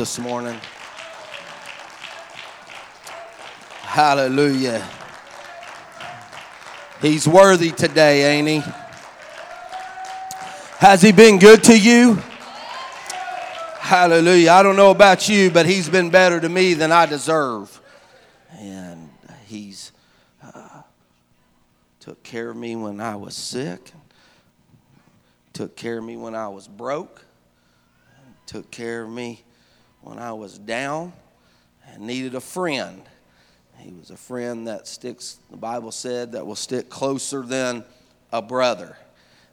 this morning. Hallelujah. He's worthy today, ain't he? Has he been good to you? Hallelujah. I don't know about you, but he's been better to me than I deserve. And he's uh, took care of me when I was sick, took care of me when I was broke, took care of me when I was down and needed a friend. He was a friend that sticks, the Bible said, that will stick closer than a brother.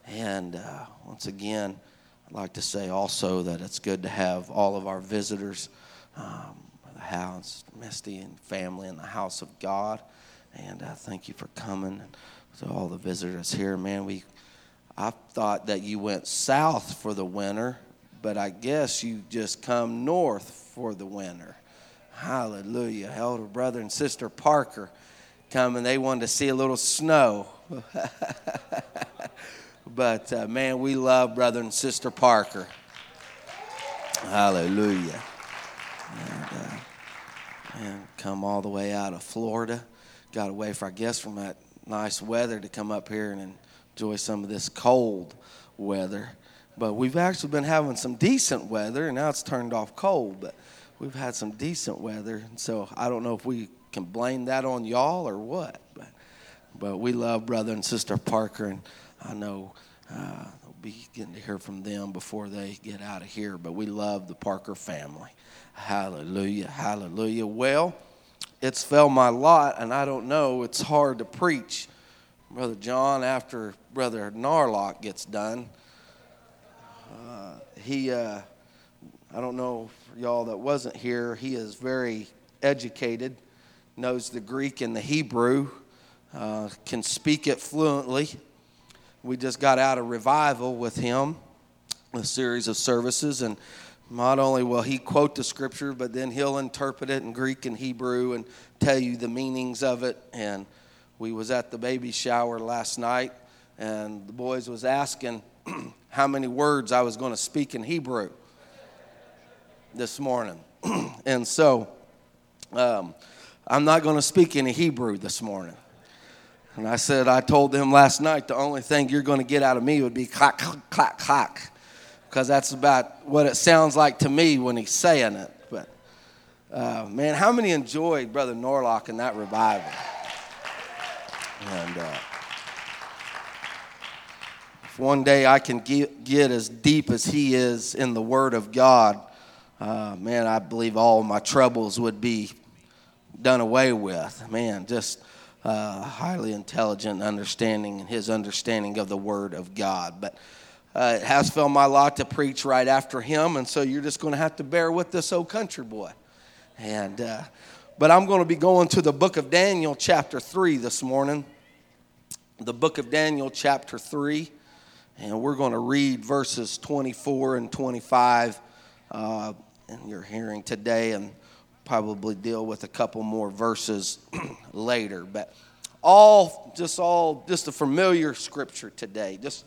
And uh, once again, I'd like to say also that it's good to have all of our visitors, um, the house, Misty and family in the house of God. And uh, thank you for coming. to all the visitors here, man, we I thought that you went south for the winter but I guess you just come north for the winter. Hallelujah. Elder brother and sister Parker come and they wanted to see a little snow. but uh, man, we love brother and sister Parker. Hallelujah. And, uh, and come all the way out of Florida. Got away, for I guess, from that nice weather to come up here and enjoy some of this cold weather. But we've actually been having some decent weather, and now it's turned off cold. But we've had some decent weather, and so I don't know if we can blame that on y'all or what. But but we love brother and sister Parker, and I know uh, we'll be getting to hear from them before they get out of here. But we love the Parker family. Hallelujah, hallelujah. Well, it's fell my lot, and I don't know. It's hard to preach, brother John, after brother Narlock gets done he, uh, I don't know y'all that wasn't here, he is very educated, knows the Greek and the Hebrew, uh, can speak it fluently. We just got out of revival with him, a series of services, and not only will he quote the scripture, but then he'll interpret it in Greek and Hebrew and tell you the meanings of it. And we was at the baby shower last night, and the boys was asking, how many words I was going to speak in Hebrew this morning. and so um, I'm not going to speak any Hebrew this morning. And I said, I told them last night the only thing you're going to get out of me would be clack, clack, clack. Because that's about what it sounds like to me when he's saying it. But uh, man, how many enjoyed Brother Norlock in that revival? And uh, one day I can get, get as deep as he is in the Word of God, uh, man, I believe all my troubles would be done away with. Man, just uh, highly intelligent understanding and his understanding of the Word of God. But uh, it has fell my lot to preach right after him, and so you're just going to have to bear with this old country boy. And uh, but I'm going to be going to the book of Daniel, chapter three, this morning. The book of Daniel, chapter three. And we're going to read verses 24 and 25 uh, in your hearing today and probably deal with a couple more verses later. But all, just all, just a familiar scripture today, just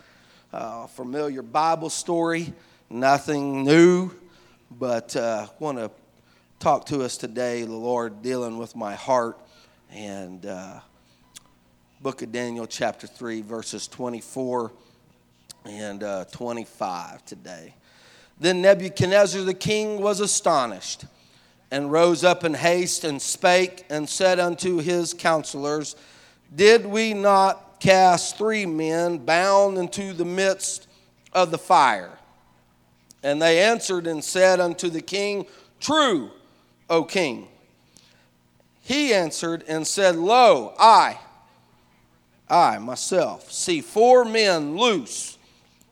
a familiar Bible story, nothing new, but uh, want to talk to us today, the Lord dealing with my heart. And uh, book of Daniel, chapter 3, verses 24 and uh, 25 today. Then Nebuchadnezzar the king was astonished and rose up in haste and spake and said unto his counselors, Did we not cast three men bound into the midst of the fire? And they answered and said unto the king, True, O king. He answered and said, Lo, I, I myself, see four men loose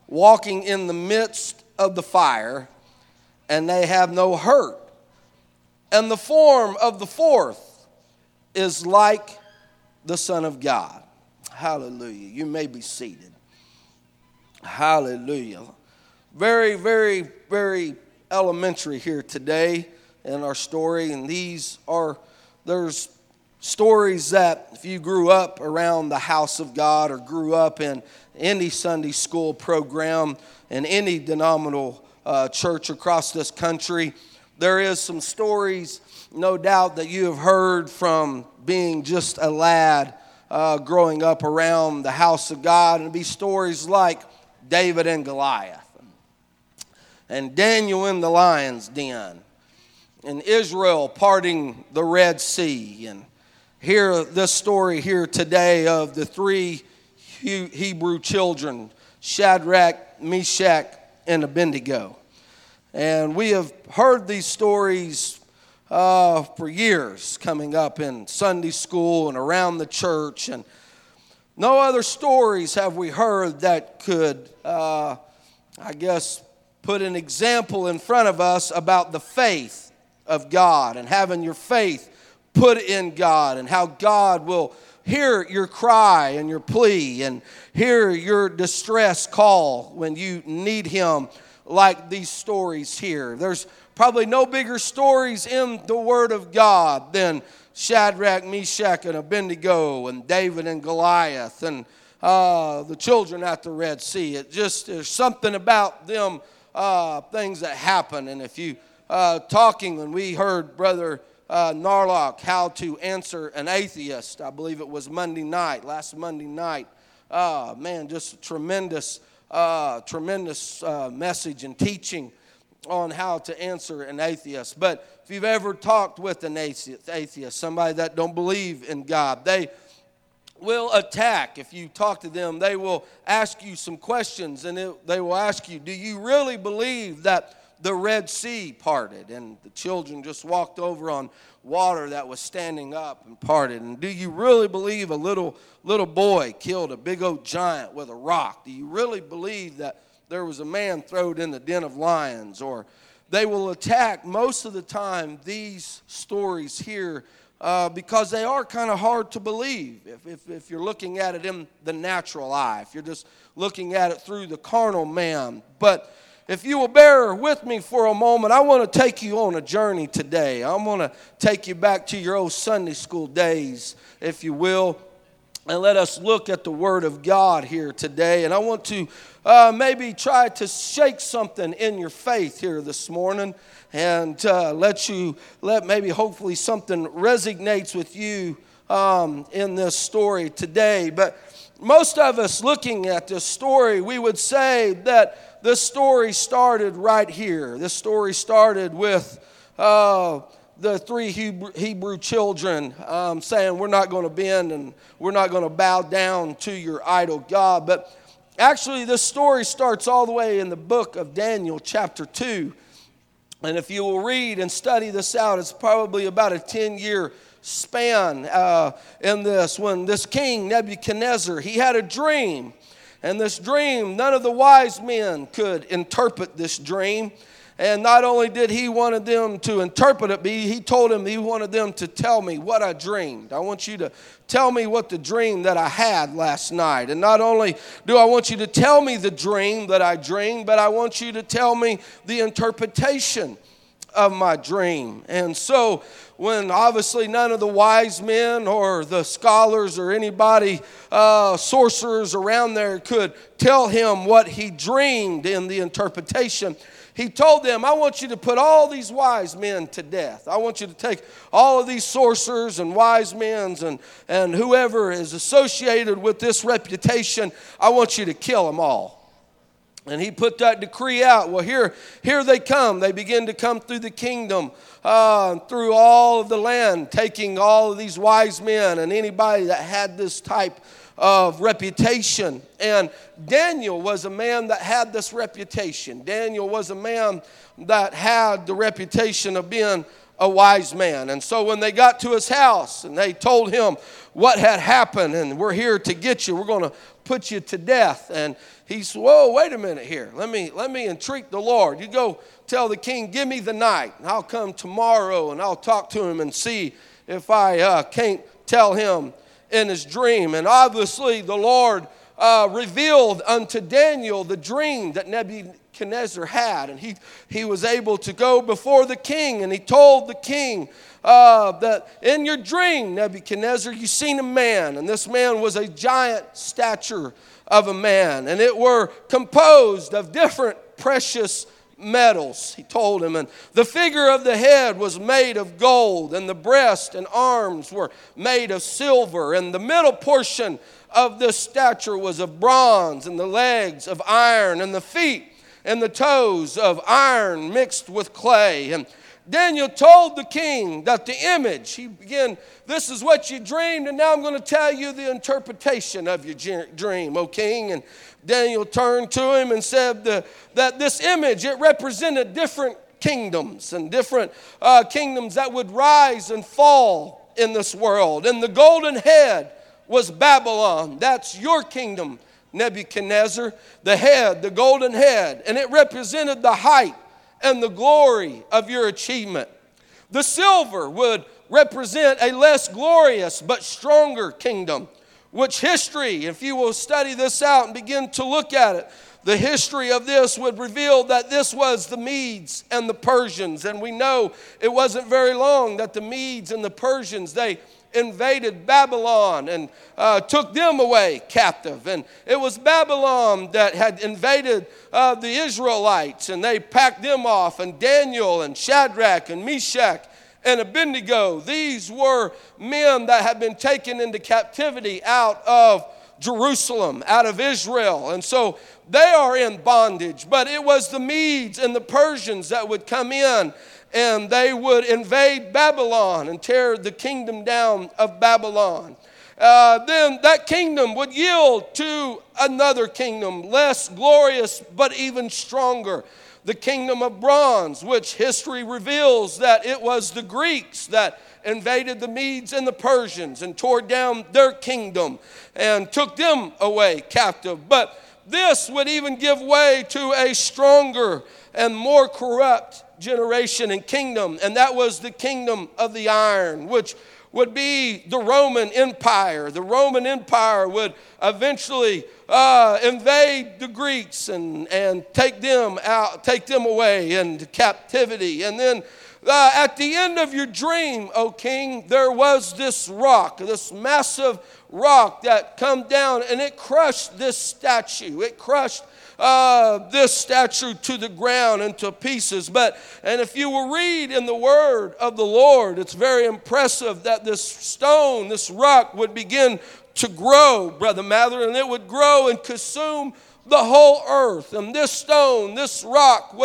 walking in the midst of the fire, and they have no hurt. And the form of the fourth is like the Son of God. Hallelujah. You may be seated. Hallelujah. Very, very, very elementary here today in our story, and these are, there's stories that if you grew up around the house of God or grew up in any Sunday school program in any denominational uh, church across this country, There is some stories, no doubt, that you have heard from being just a lad uh, growing up around the house of God, and be stories like David and Goliath, and Daniel in the lion's den, and Israel parting the Red Sea, and hear this story here today of the three Hebrew children, Shadrach, Meshach, and Abednego. And we have heard these stories uh, for years coming up in Sunday school and around the church. And no other stories have we heard that could, uh, I guess, put an example in front of us about the faith of God and having your faith put in God and how God will hear your cry and your plea and hear your distress call when you need Him, like these stories here. There's probably no bigger stories in the Word of God than Shadrach, Meshach, and Abednego, and David and Goliath, and uh, the children at the Red Sea. It just there's something about them uh, things that happen. And if you uh, talking when we heard Brother uh, Narlock how to answer an atheist. I believe it was Monday night, last Monday night. Uh, man, just tremendous, uh, tremendous uh, message and teaching on how to answer an atheist. But if you've ever talked with an atheist, somebody that don't believe in God, they will attack. If you talk to them, they will ask you some questions and it, they will ask you, Do you really believe that the Red Sea parted, and the children just walked over on water that was standing up and parted. And do you really believe a little little boy killed a big old giant with a rock? Do you really believe that there was a man thrown in the den of lions? Or they will attack most of the time these stories here uh, because they are kind of hard to believe if, if, if you're looking at it in the natural eye, if you're just looking at it through the carnal man. But if you will bear with me for a moment, I want to take you on a journey today. I want to take you back to your old Sunday school days, if you will, and let us look at the Word of God here today. And I want to uh, maybe try to shake something in your faith here this morning and uh, let you, let maybe hopefully something resonates with you um, in this story today. But most of us looking at this story, we would say that this story started right here. This story started with uh, the three Hebrew, Hebrew children um, saying, We're not going to bend and we're not going to bow down to your idol God. But actually, this story starts all the way in the book of Daniel, chapter 2. And if you will read and study this out, it's probably about a 10 year span uh, in this when this king nebuchadnezzar he had a dream and this dream, none of the wise men could interpret this dream. And not only did he wanted them to interpret it, but he told him he wanted them to tell me what I dreamed. I want you to tell me what the dream that I had last night. And not only do I want you to tell me the dream that I dreamed, but I want you to tell me the interpretation of my dream. And so when obviously none of the wise men or the scholars or anybody, uh, sorcerers around there could tell him what he dreamed in the interpretation. He told them, I want you to put all these wise men to death. I want you to take all of these sorcerers and wise men and, and whoever is associated with this reputation, I want you to kill them all. And he put that decree out. Well, here, here they come. They begin to come through the kingdom, uh, through all of the land, taking all of these wise men and anybody that had this type of reputation. And Daniel was a man that had this reputation. Daniel was a man that had the reputation of being a wise man. And so when they got to his house and they told him what had happened, and we're here to get you, we're going to put you to death. And he said, Whoa, wait a minute here. Let me let me entreat the Lord. You go tell the king, give me the night. And I'll come tomorrow and I'll talk to him and see if I uh, can't tell him in his dream. And obviously the Lord uh, revealed unto Daniel the dream that Nebuchadnezzar had. And he, he was able to go before the king and he told the king uh, that in your dream, Nebuchadnezzar, you seen a man, and this man was a giant stature of a man, and it were composed of different precious metals, he told him. And the figure of the head was made of gold, and the breast and arms were made of silver, and the middle portion of the stature was of bronze, and the legs of iron, and the feet and the toes of iron mixed with clay. And Daniel told the king that the image, he began, this is what you dreamed, and now I'm going to tell you the interpretation of your dream, O king. And Daniel turned to him and said the, that this image, it represented different kingdoms and different uh, kingdoms that would rise and fall in this world. And the golden head was Babylon. That's your kingdom, Nebuchadnezzar. The head, the golden head. And it represented the height and the glory of your achievement. The silver would represent a less glorious but stronger kingdom, which history, if you will study this out and begin to look at it, the history of this would reveal that this was the Medes and the Persians. And we know it wasn't very long that the Medes and the Persians, they invaded Babylon and uh, took them away captive. And it was Babylon that had invaded uh, the Israelites and they packed them off. And Daniel and Shadrach and Meshach and Abednego, these were men that had been taken into captivity out of Jerusalem, out of Israel. And so they are in bondage. But it was the Medes and the Persians that would come in and they would invade Babylon and tear the kingdom down of Babylon. Uh, then that kingdom would yield to another kingdom, less glorious but even stronger. The kingdom of bronze, which history reveals that it was the Greeks that invaded the Medes and the Persians and tore down their kingdom and took them away captive. But this would even give way to a stronger and more corrupt generation and kingdom, and that was the kingdom of the iron, which would be the Roman Empire. The Roman Empire would eventually uh, invade the Greeks and, and take them out, take them away into captivity. And then uh, at the end of your dream, O king, there was this rock, this massive rock that come down and it crushed this statue. It crushed uh, this statue to the ground and to pieces. But, and if you will read in the word of the Lord, it's very impressive that this stone, this rock, would begin to grow, Brother Mather, and it would grow and consume the whole earth. And this stone, this rock,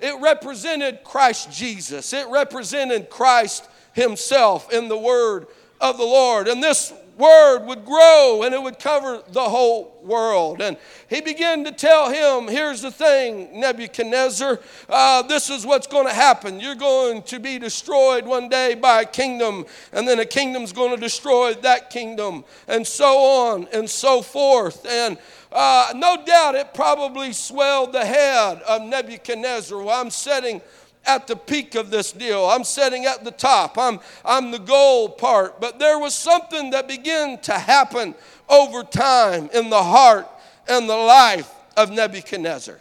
it represented Christ Jesus. It represented Christ Himself in the word of the Lord. And this word would grow and it would cover the whole world. And he began to tell him, Here's the thing, Nebuchadnezzar, uh, this is what's going to happen. You're going to be destroyed one day by a kingdom, and then a kingdom's going to destroy that kingdom, and so on and so forth. And uh, no doubt it probably swelled the head of Nebuchadnezzar while I'm setting at the peak of this deal. I'm sitting at the top. I'm, I'm the goal part. But there was something that began to happen over time in the heart and the life of Nebuchadnezzar.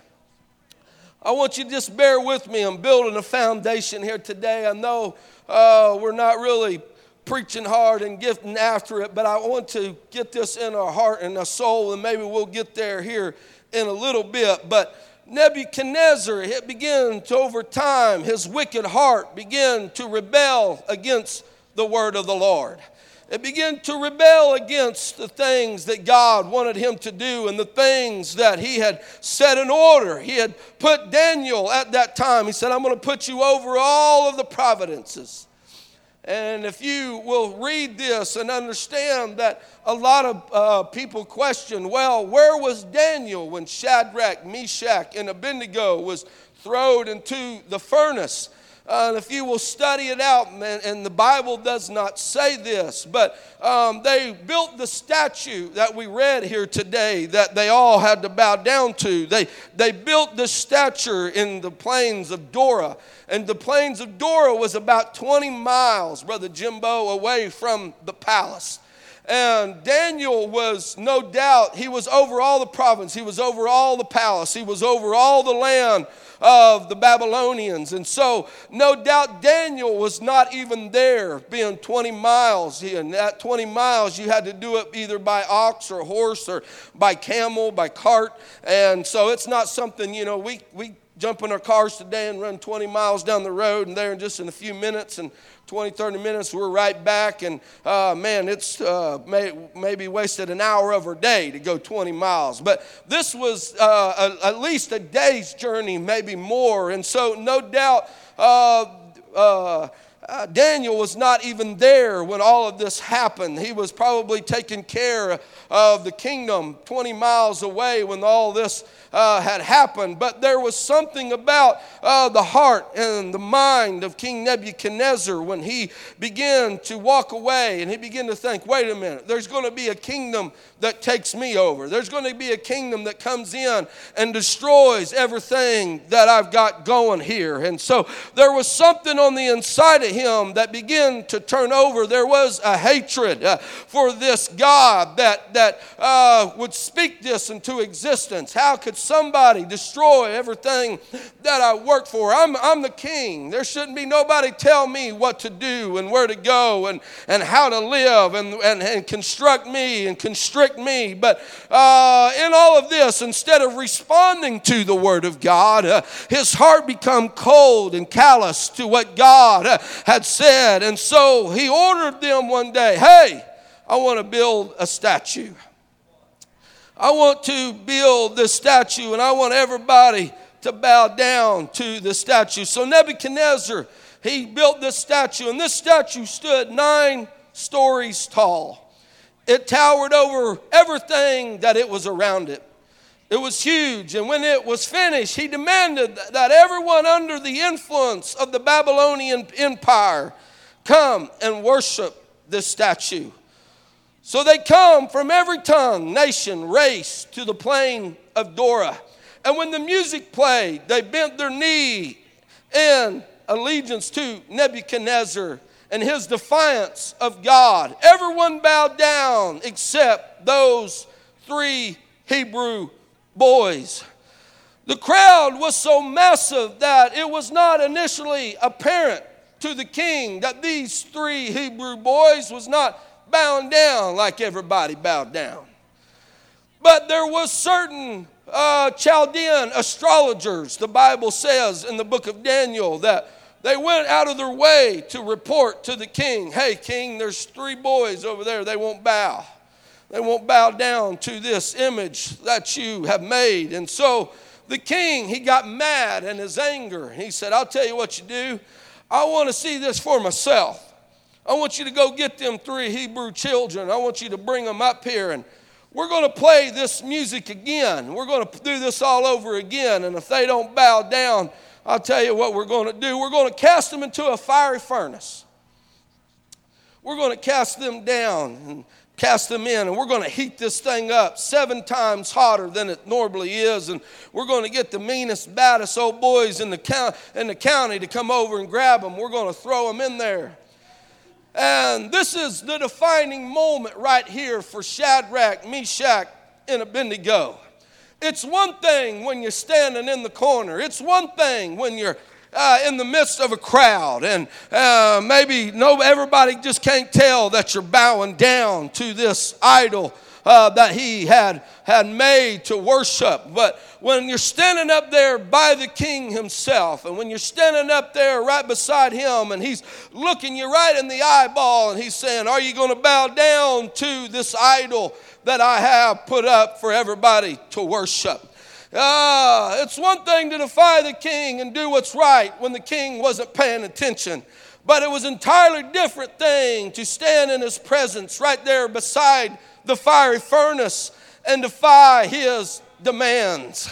I want you to just bear with me. I'm building a foundation here today. I know uh, we're not really preaching hard and gifting after it, but I want to get this in our heart and our soul, and maybe we'll get there here in a little bit. But Nebuchadnezzar, it began to, over time, his wicked heart began to rebel against the word of the Lord. It began to rebel against the things that God wanted him to do and the things that he had set in order. He had put Daniel at that time, he said, I'm going to put you over all of the providences. And if you will read this and understand that a lot of uh, people question, well, where was Daniel when Shadrach, Meshach, and Abednego was thrown into the furnace? Uh, and if you will study it out, and, and the Bible does not say this, but um, they built the statue that we read here today that they all had to bow down to. They, they built the statue in the plains of Dora. And the plains of Dora was about 20 miles, Brother Jimbo, away from the palace. And Daniel was no doubt, he was over all the province, he was over all the palace, he was over all the land of the Babylonians. And so, no doubt, Daniel was not even there, being 20 miles. And that 20 miles, you had to do it either by ox or horse or by camel, by cart. And so, it's not something, you know, we, we jump in our cars today and run 20 miles down the road, and there in just in a few minutes and 20, 30 minutes, we're right back. And uh, man, it's uh, may, maybe wasted an hour of our day to go 20 miles. But this was uh, a, at least a day's journey, maybe more. And so, no doubt, uh, Daniel was not even there when all of this happened. He was probably taking care of the kingdom 20 miles away when all this uh, had happened. But there was something about uh, the heart and the mind of King Nebuchadnezzar when he began to walk away and he began to think wait a minute, there's going to be a kingdom that takes me over. There's going to be a kingdom that comes in and destroys everything that I've got going here. And so there was something on the inside of him that began to turn over. There was a hatred uh, for this God that, that uh, would speak this into existence. How could somebody destroy everything that I work for? I'm, I'm the king. There shouldn't be nobody tell me what to do and where to go and, and how to live and, and, and construct me and constrict me. But uh, in all of this, instead of responding to the word of God, uh, his heart become cold and callous to what God uh, had said. And so he ordered them one day, hey, I want to build a statue. I want to build this statue and I want everybody to bow down to the statue. So Nebuchadnezzar, he built this statue, and this statue stood nine stories tall. It towered over everything that it was around it. It was huge, and when it was finished, he demanded that everyone under the influence of the Babylonian Empire come and worship this statue. So they come from every tongue, nation, race to the plain of Dora. And when the music played, they bent their knee in allegiance to Nebuchadnezzar and his defiance of God. Everyone bowed down except those three Hebrew boys. The crowd was so massive that it was not initially apparent to the king that these three Hebrew boys was not bowing down like everybody bowed down. But there was certain uh, Chaldean astrologers, the Bible says in the book of Daniel, that they went out of their way to report to the king, hey, king, there's three boys over there, they won't bow. They won't bow down to this image that you have made. And so the king, he got mad in his anger. He said, I'll tell you what you do. I want to see this for myself. I want you to go get them three Hebrew children. I want you to bring them up here and we're going to play this music again. We're going to do this all over again. And if they don't bow down, I'll tell you what we're going to do. We're going to cast them into a fiery furnace. We're going to cast them down and cast them in, and we're going to heat this thing up seven times hotter than it normally is. And we're going to get the meanest, baddest old boys in the, count, in the county to come over and grab them. We're going to throw them in there. And this is the defining moment right here for Shadrach, Meshach, and Abednego. It's one thing when you're standing in the corner, it's one thing when you're uh, in the midst of a crowd, and uh, maybe no, everybody just can't tell that you're bowing down to this idol uh, that he had, had made to worship. But when you're standing up there by the king himself, and when you're standing up there right beside him, and he's looking you right in the eyeball, and he's saying, Are you going to bow down to this idol that I have put up for everybody to worship? Uh, it's one thing to defy the king and do what's right when the king wasn't paying attention. But it was an entirely different thing to stand in his presence right there beside the fiery furnace and defy his demands.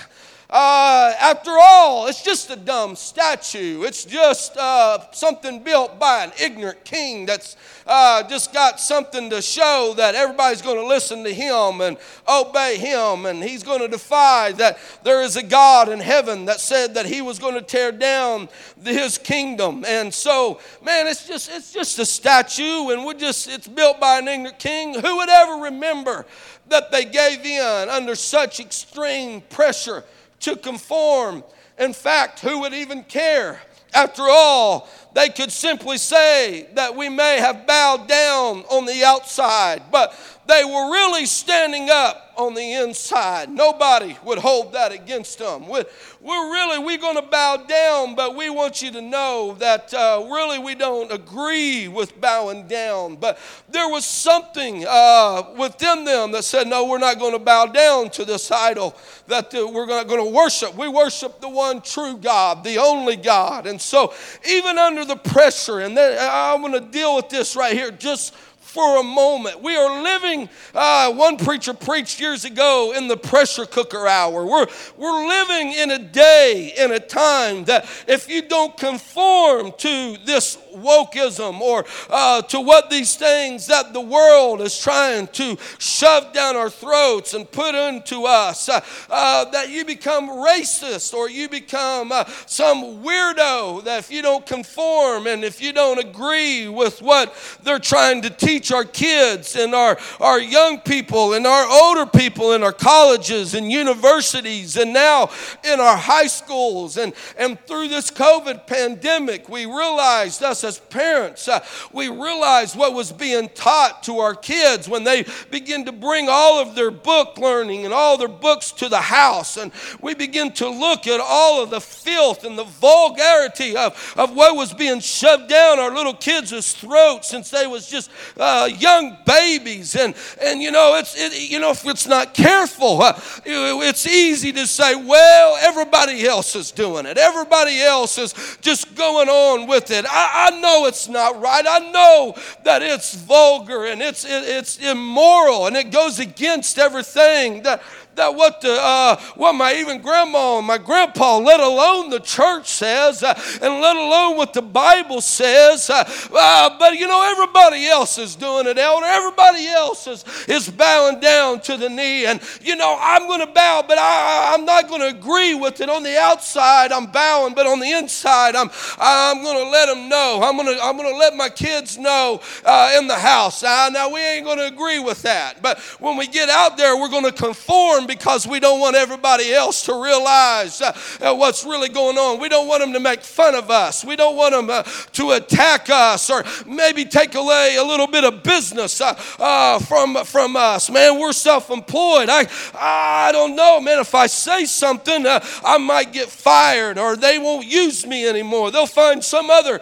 Uh, after all, it's just a dumb statue. It's just uh, something built by an ignorant king that's uh, just got something to show that everybody's going to listen to him and obey him. And he's going to defy that there is a God in heaven that said that he was going to tear down his kingdom. And so, man, it's just, it's just a statue, and we just, it's built by an ignorant king. Who would ever remember that they gave in under such extreme pressure? To conform. In fact, who would even care? After all, they could simply say that we may have bowed down on the outside, but they were really standing up on the inside. Nobody would hold that against them. We're, really, we're going to bow down, but we want you to know that uh, really we don't agree with bowing down. But there was something uh, within them that said, no, we're not going to bow down to this idol that uh, we're not going to worship. We worship the one true God, the only God. And so, even under the pressure, and I'm going to deal with this right here just for a moment. We are living, uh, one preacher preached years ago in the pressure cooker hour. We're, we're living in a day, in a time that if you don't conform to this wokeism or uh, to what these things that the world is trying to shove down our throats and put into us, uh, uh, that you become racist or you become uh, some weirdo, that if you don't conform and if you don't agree with what they're trying to teach teach our kids and our, our young people and our older people in our colleges and universities and now in our high schools. And, and through this COVID pandemic, we realized, us as parents, uh, we realized what was being taught to our kids when they begin to bring all of their book learning and all their books to the house. And we begin to look at all of the filth and the vulgarity of, of what was being shoved down our little kids' throats since they was just uh, uh, young babies. And, and you know, it's, it, you know, if it's not careful, uh, it's easy to say, well, everybody else is doing it. Everybody else is just going on with it. I, I know it's not right. I know that it's vulgar and it's, it, it's immoral and it goes against everything that that what the uh, what my even grandma and my grandpa, let alone the church says, uh, and let alone what the Bible says. Uh, uh but you know, everybody else is doing it, elder. Everybody else is, is bowing down to the knee. And you know, I'm going to bow, but I, I'm not going to agree with it. On the outside, I'm bowing, but on the inside, I'm I'm going to let them know. I'm going to I'm going to let my kids know uh, in the house. Uh, now we ain't going to agree with that, but when we get out there, we're going to conform because we don't want everybody else to realize uh, uh, what's really going on. We don't want them to make fun of us. We don't want them uh, to attack us or maybe take away a little bit of business uh, uh, from, from us. Man, we're self employed. I, I don't know, man. If I say something, uh, I might get fired or they won't use me anymore. They'll find some other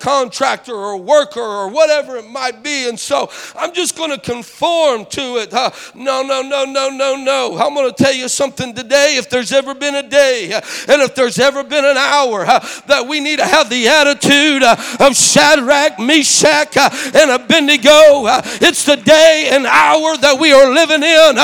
contractor or worker or whatever it might be. And so I'm just going to conform to it. no, no, no, no, no, no. I'm going to tell you something today. If there's ever been a day uh, and if there's ever been an hour uh, that we need to have the attitude uh, of Shadrach, Meshach, and Abednego, it's the day and hour that we are living in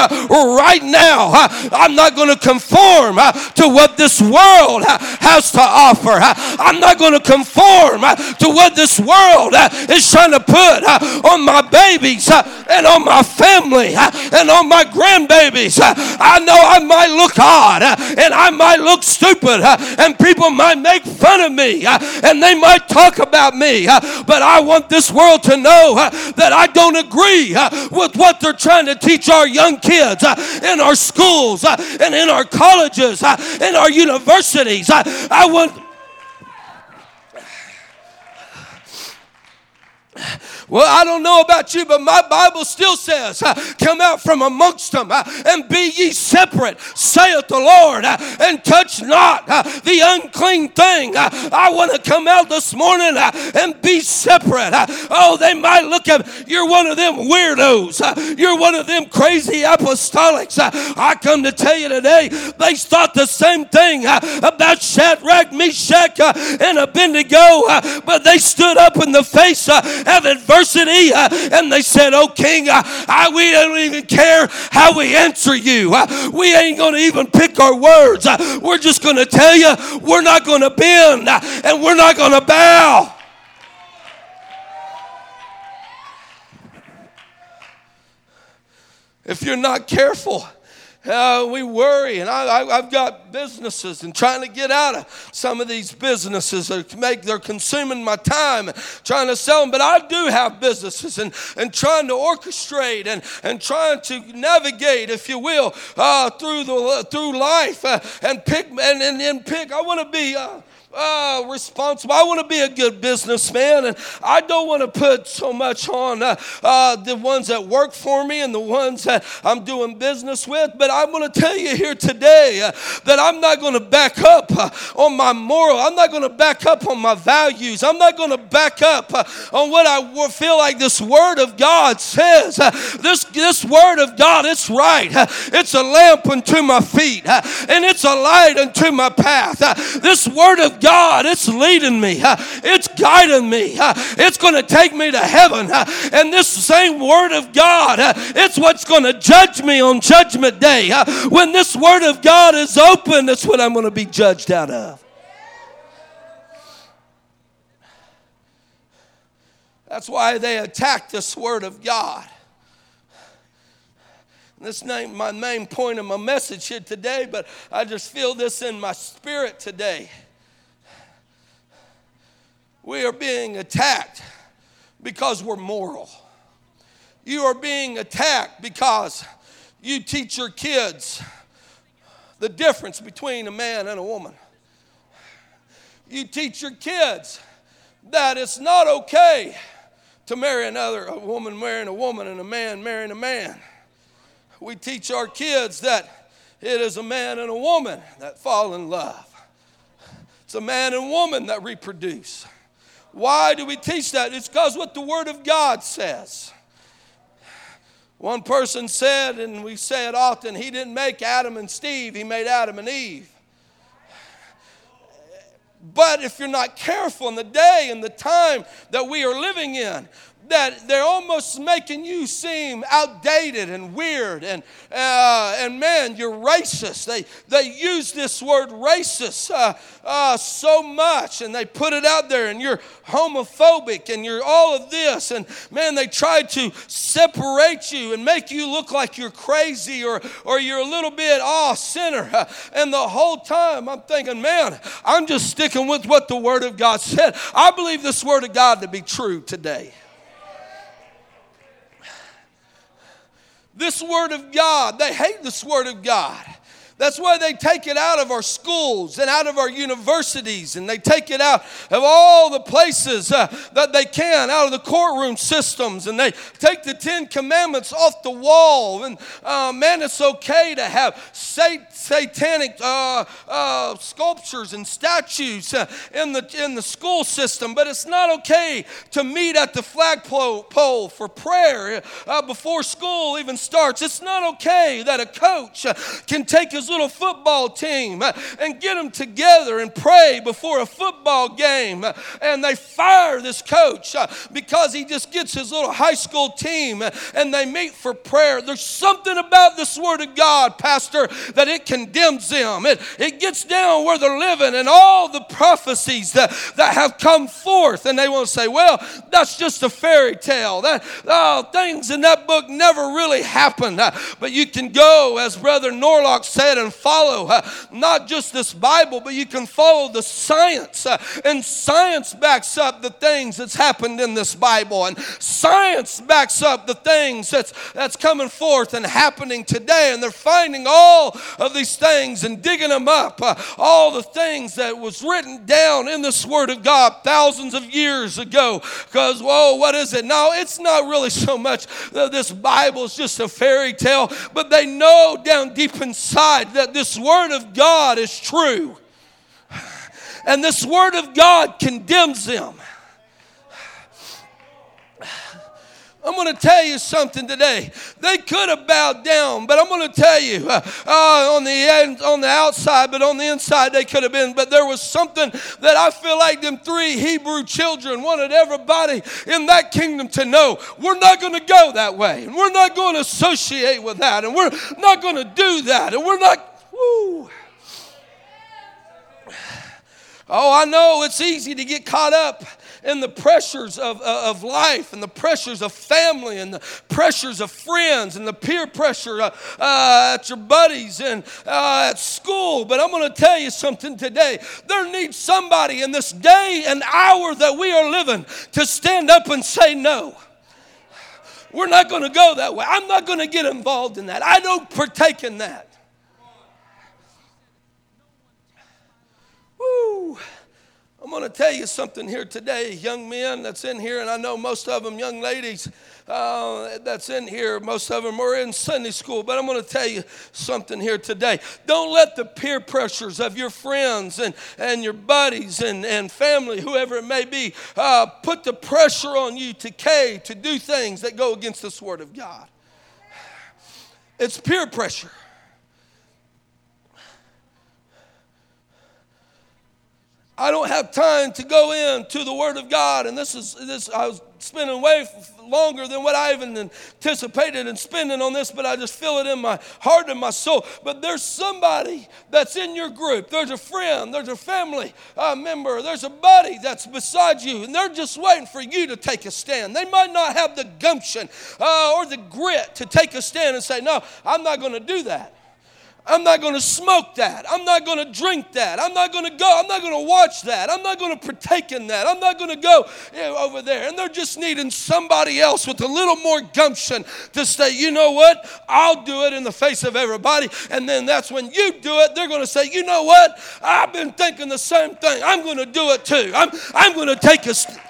right now. I'm not going to conform to what this world has to offer. I'm not going to conform to what this world is trying to put on my babies and on my family and on my grandbabies. I know I might look odd uh, and I might look stupid uh, and people might make fun of me uh, and they might talk about me, uh, but I want this world to know uh, that I don't agree uh, with what they're trying to teach our young kids in our schools and in our colleges, in our universities. I want Well, I don't know about you, but my Bible still says, uh, Come out from amongst them uh, and be ye separate, saith the Lord, uh, and touch not uh, the unclean thing. Uh, I want to come out this morning uh, and be separate. Oh, they might look at you're one of them weirdos, you're one of them crazy apostolics. I come to tell you today, they thought the same thing about Shadrach, Meshach, and Abednego, but they stood up in the face of adversity adversity. Uh, and they said, Oh, King, uh, I, we don't even care how we answer you. Uh, we ain't going to even pick our words. we're just going to tell you we're not going to bend and we're not going to bow. If you're not careful, uh, we worry, and I, have got businesses and trying to get out of some of these businesses that make they're consuming my time trying to sell them. But I do have businesses and, and trying to orchestrate and, and trying to navigate, if you will, uh, through the through life uh, and pick and, and, and pick. I want to be. Uh, uh, responsible. I want to be a good businessman, and I don't want to put so much on uh, uh, the ones that work for me and the ones that I'm doing business with. But I'm going to tell you here today uh, that I'm not going to back up uh, on my moral. I'm not going to back up on my values. I'm not going to back up uh, on what I feel like this Word of God says. this this Word of God, it's right. it's a lamp unto my feet, and it's a light unto my path. this Word of God, it's leading me, it's guiding me, it's going to take me to heaven. And this same Word of God, it's what's going to judge me on Judgment Day. When this Word of God is open, that's what I'm going to be judged out of. That's why they attack this Word of God. This ain't my main point of my message here today, but I just feel this in my spirit today. We are being attacked because we're moral. You are being attacked because you teach your kids the difference between a man and a woman. You teach your kids that it's not okay to marry another, a woman marrying a woman and a man marrying a man. We teach our kids that it is a man and a woman that fall in love. It's a man and woman that reproduce. Why do we teach that? It's because what the Word of God says. One person said, and we say it often, he didn't make Adam and Steve, he made Adam and Eve. But if you're not careful in the day and the time that we are living in, that they're almost making you seem outdated and weird and uh, and man you're racist. They they use this word racist uh, uh, so much and they put it out there and you're homophobic and you're all of this and man they try to separate you and make you look like you're crazy or or you're a little bit off center and the whole time I'm thinking man I'm just sticking with what the word of God said. I believe this word of God to be true today This Word of God, they hate this Word of God. That's why they take it out of our schools and out of our universities, and they take it out of all the places uh, that they can, out of the courtroom systems, and they take the Ten Commandments off the wall. And uh, man, it's okay to have sat- satanic uh, uh sculptures and statues uh, in the in the school system, but it's not okay to meet at the flagpole for prayer uh, before school even starts. It's not okay that a coach can take his little football team uh, and get them together and pray before a football game. Uh, and they fire this coach uh, because he just gets his little high school team and they meet for prayer. There's something about this Word of God, Pastor, that it condemns them. It, it gets down where they're living and all the prophecies that, that have come forth. And they want to say, well, that's just a fairy tale. That oh, Things in that book never really happened. But you can go, as Brother Norlock said, and follow uh, not just this Bible, but you can follow the science. Uh, and science backs up the things that's happened in this Bible. And science backs up the things that's, that's coming forth and happening today. And they're finding all of these things and digging them up. Uh, all the things that was written down in this Word of God thousands of years ago. Because, whoa, what is it? No, it's not really so much this Bible is just a fairy tale, but they know down deep inside that this Word of God is true. And this Word of God condemns them. I'm going to tell you something today. They could have bowed down, but I'm going to tell you uh, uh, on the end, on the outside, but on the inside they could have been. But there was something that I feel like them three Hebrew children wanted everybody in that kingdom to know. We're not going to go that way, and we're not going to associate with that, and we're not going to do that, and we're not. Woo. Oh, I know it's easy to get caught up in the pressures of, uh, of life and the pressures of family and the pressures of friends and the peer pressure uh, uh, at your buddies and uh, at school. But I'm going to tell you something today. There needs somebody in this day and hour that we are living to stand up and say no. We're not going to go that way. I'm not going to get involved in that. I don't partake in that. Woo. I'm going to tell you something here today, young men that's in here, and I know most of them, young ladies uh, that's in here, most of them are in Sunday school, but I'm going to tell you something here today. Don't let the peer pressures of your friends and, and your buddies and, and family, whoever it may be, uh, put the pressure on you to K, to do things that go against this Word of God. It's peer pressure. I don't have time to go into the Word of God, and this is this. I was spending way longer than what I even anticipated and spending on this, but I just feel it in my heart and my soul. But there's somebody that's in your group. There's a friend. There's a family uh, member. There's a buddy that's beside you, and they're just waiting for you to take a stand. They might not have the gumption uh, or the grit to take a stand and say, "No, I'm not going to do that." I'm not going to smoke that. I'm not going to drink that. I'm not going to go. I'm not going to watch that. I'm not going to partake in that. I'm not going to go you know, over there. And they're just needing somebody else with a little more gumption to say, you know what? I'll do it in the face of everybody. And then that's when you do it, they're going to say, you know what? I've been thinking the same thing. I'm going to do it too. I'm, I'm going to take a. St-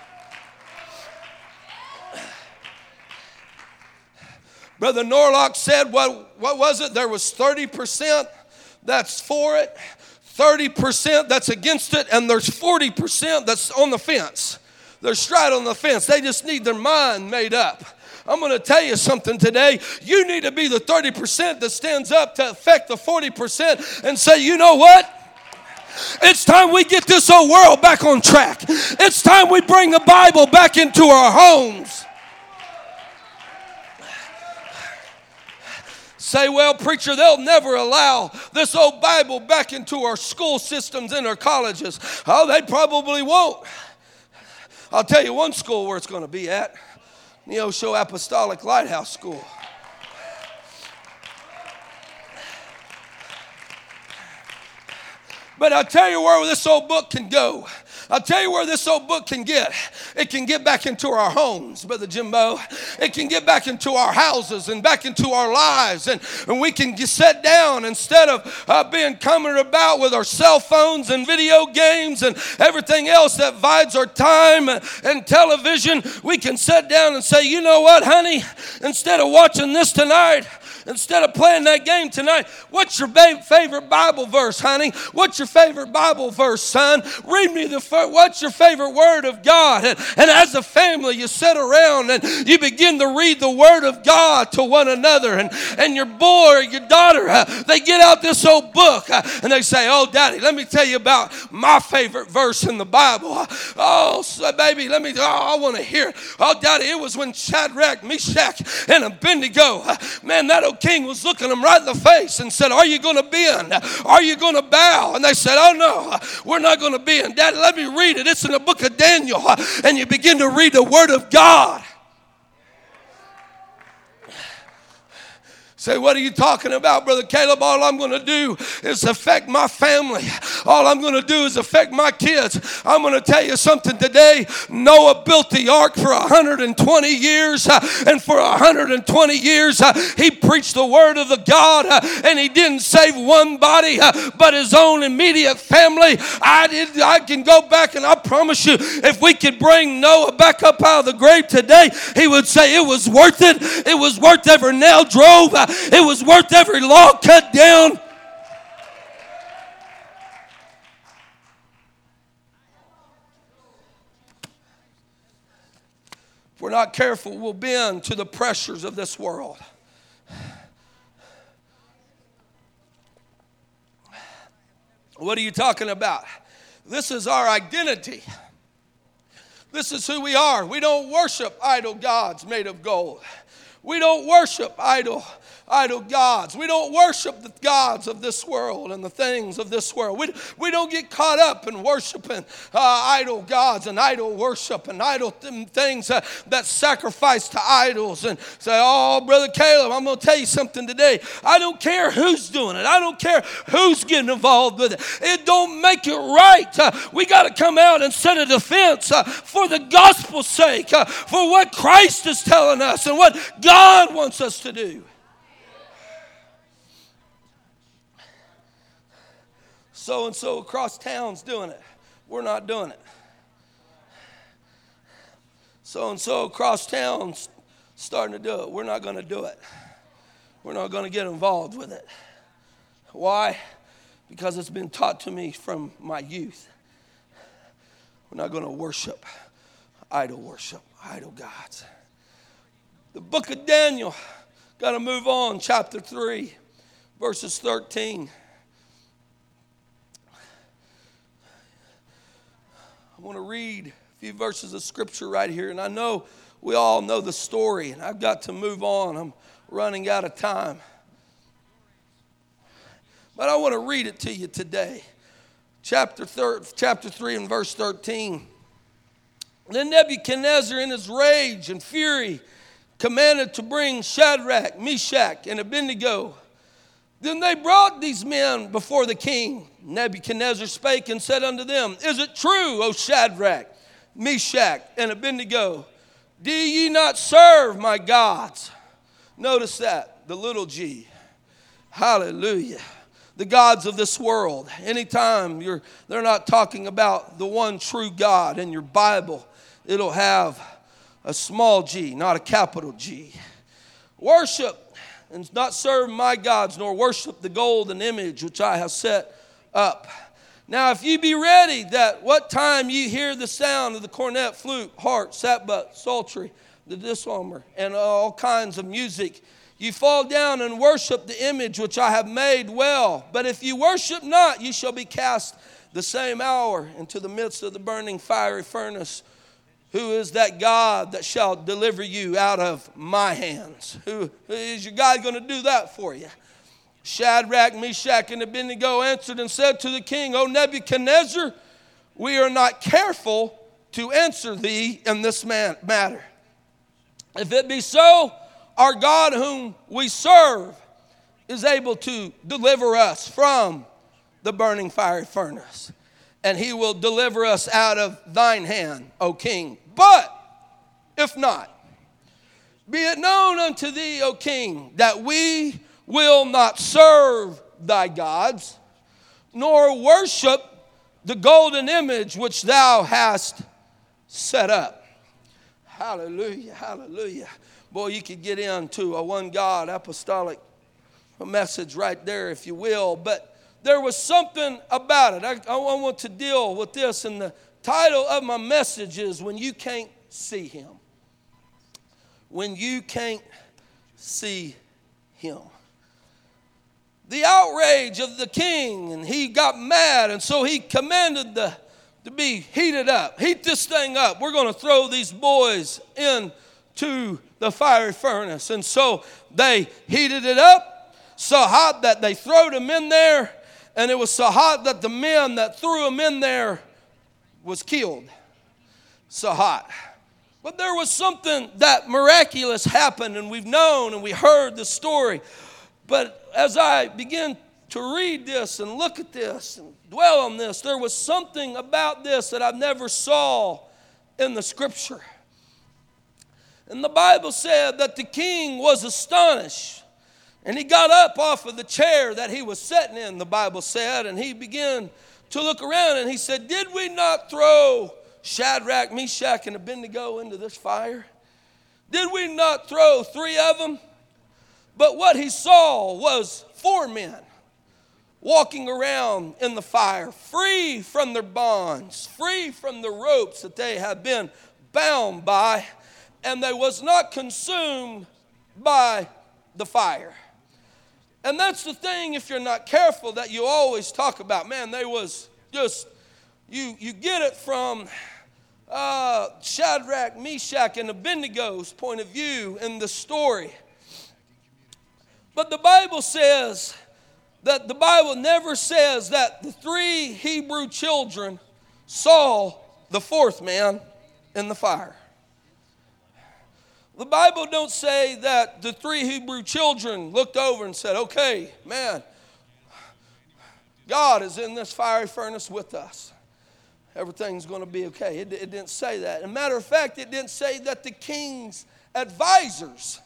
Brother Norlock said, what, what was it? There was 30% that's for it, 30% that's against it, and there's 40% that's on the fence. They're straight on the fence. They just need their mind made up. I'm going to tell you something today. You need to be the 30% that stands up to affect the 40% and say, you know what? It's time we get this old world back on track. It's time we bring the Bible back into our homes. Say, well, preacher, they'll never allow this old Bible back into our school systems and our colleges. Oh, they probably won't. I'll tell you one school where it's going to be at Neosho Apostolic Lighthouse School. But I'll tell you where this old book can go. I'll tell you where this old book can get. It can get back into our homes, Brother Jimbo. It can get back into our houses and back into our lives. And, and we can get sit down instead of uh, being coming about with our cell phones and video games and everything else that vides our time and television. We can sit down and say, you know what, honey? Instead of watching this tonight, instead of playing that game tonight, what's your favorite Bible verse, honey? What's your favorite Bible verse, son? Read me the what's your favorite word of God? And, and as a family, you sit around and you begin to read the word of God to one another. And, and your boy or your daughter, uh, they get out this old book uh, and they say, Oh, daddy, let me tell you about my favorite verse in the Bible. Oh, so baby, let me, oh, I want to hear it. Oh, daddy, it was when Shadrach, Meshach, and Abednego, uh, man, that old king was looking them right in the face and said, Are you going to bend? Are you going to bow? And they said, Oh, no, we're not going to bend. Daddy, let me read it. It's in the book of Daniel. And you begin to read the word of God. Say, what are you talking about, Brother Kaleb? All I'm going to do is affect my family. All I'm going to do is affect my kids. I'm going to tell you something today. Noah built the ark for 120 years, uh, and for 120 years, uh, he preached the word of the God, uh, and he didn't save one body, but his own immediate family. I did. I can go back, and I promise you, if we could bring Noah back up out of the grave today, he would say it was worth it. It was worth every nail drove. It was worth every log cut down. If we're not careful, we'll bend to the pressures of this world. What are you talking about? This is our identity. This is who we are. We don't worship idol gods made of gold. We don't worship idol idol gods. We don't worship the gods of this world and the things of this world. We, we don't get caught up in worshiping uh, idol gods and idol worship and idol th- things uh, that sacrifice to idols and say, Oh, Brother Kaleb, I'm going to tell you something today. I don't care who's doing it, I don't care who's getting involved with it. It don't make it right. Uh, we got to come out and set a defense uh, for the gospel's sake, uh, for what Christ is telling us and what God wants us to do. So and so across town's doing it. we're not doing it. So and so across town's starting to do it. We're not going to do it. We're not going to get involved with it. Why? Because it's been taught to me from my youth. We're not going to worship idol worship, idol gods. The book of Daniel, got to move on, chapter 3, verses 13. Want to read a few verses of scripture right here, and I know we all know the story, and I've got to move on. I'm running out of time. But I want to read it to you today. Chapter, thir- chapter 3 and verse 13. Then Nebuchadnezzar, in his rage and fury, commanded to bring Shadrach, Meshach, and Abednego. Then they brought these men before the king. Nebuchadnezzar spake and said unto them, Is it true, O Shadrach, Meshach, and Abednego? Do ye not serve my gods? Notice that, the little g. Hallelujah. The gods of this world. Anytime you're, they're not talking about the one true God in your Bible, it'll have a small g, not a capital G. Worship and not serve my gods, nor worship the golden image which I have set up. Now, if you be ready, that what time you hear the sound of the cornet, flute, harp, sackbut, psaltery, the dulcimer, and all kinds of music, you fall down and worship the image which I have made well. But if you worship not, you shall be cast the same hour into the midst of the burning fiery furnace. Who is that God that shall deliver you out of my hands? Who is your God going to do that for you? Shadrach, Meshach, and Abednego answered and said to the king, O Nebuchadnezzar, we are not careful to answer thee in this man, matter. If it be so, our God, whom we serve, is able to deliver us from the burning fiery furnace, and he will deliver us out of thine hand, O king. But if not, be it known unto thee, O king, that we will not serve thy gods, nor worship the golden image which thou hast set up. Hallelujah, hallelujah. Boy, you could get into a one God apostolic message right there, if you will, but there was something about it. I, I want to deal with this, and the title of my message is When You Can't See Him. When You Can't See Him the outrage of the king, and he got mad, and so he commanded the to be heated up. Heat this thing up. We're going to throw these boys into the fiery furnace. And so they heated it up so hot that they threw them in there, and it was so hot that the men that threw him in there was killed. So hot. But there was something that miraculous happened, and we've known and we heard the story. But as I begin to read this and look at this and dwell on this, there was something about this that I never saw in the scripture. And the Bible said that the king was astonished. And he got up off of the chair that he was sitting in, the Bible said, and he began to look around and he said, Did we not throw Shadrach, Meshach, and Abednego into this fire? Did we not throw three of them? But what he saw was four men walking around in the fire, free from their bonds, free from the ropes that they had been bound by, and they was not consumed by the fire. And that's the thing, if you're not careful, that you always talk about. Man, they was just, you, you get it from uh, Shadrach, Meshach, and Abednego's point of view in the story. But the Bible says that the Bible never says that the three Hebrew children saw the fourth man in the fire. The Bible don't say that the three Hebrew children looked over and said, "Okay, man, God is in this fiery furnace with us. Everything's going to be okay." It, it didn't say that. As a matter of fact, it didn't say that the king's advisors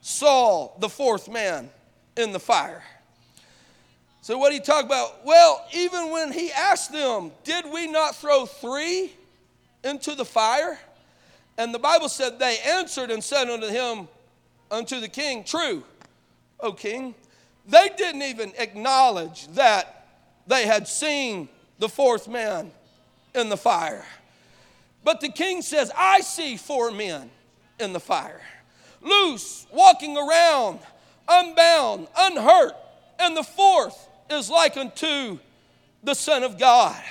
saw the fourth man in the fire. So, what he talk about? Well, even when he asked them, Did we not throw three into the fire? And the Bible said, They answered and said unto him, Unto the king, True, O king. They didn't even acknowledge that they had seen the fourth man in the fire. But the king says, I see four men in the fire, loose, walking around, unbound, unhurt, and the fourth is like unto the Son of God.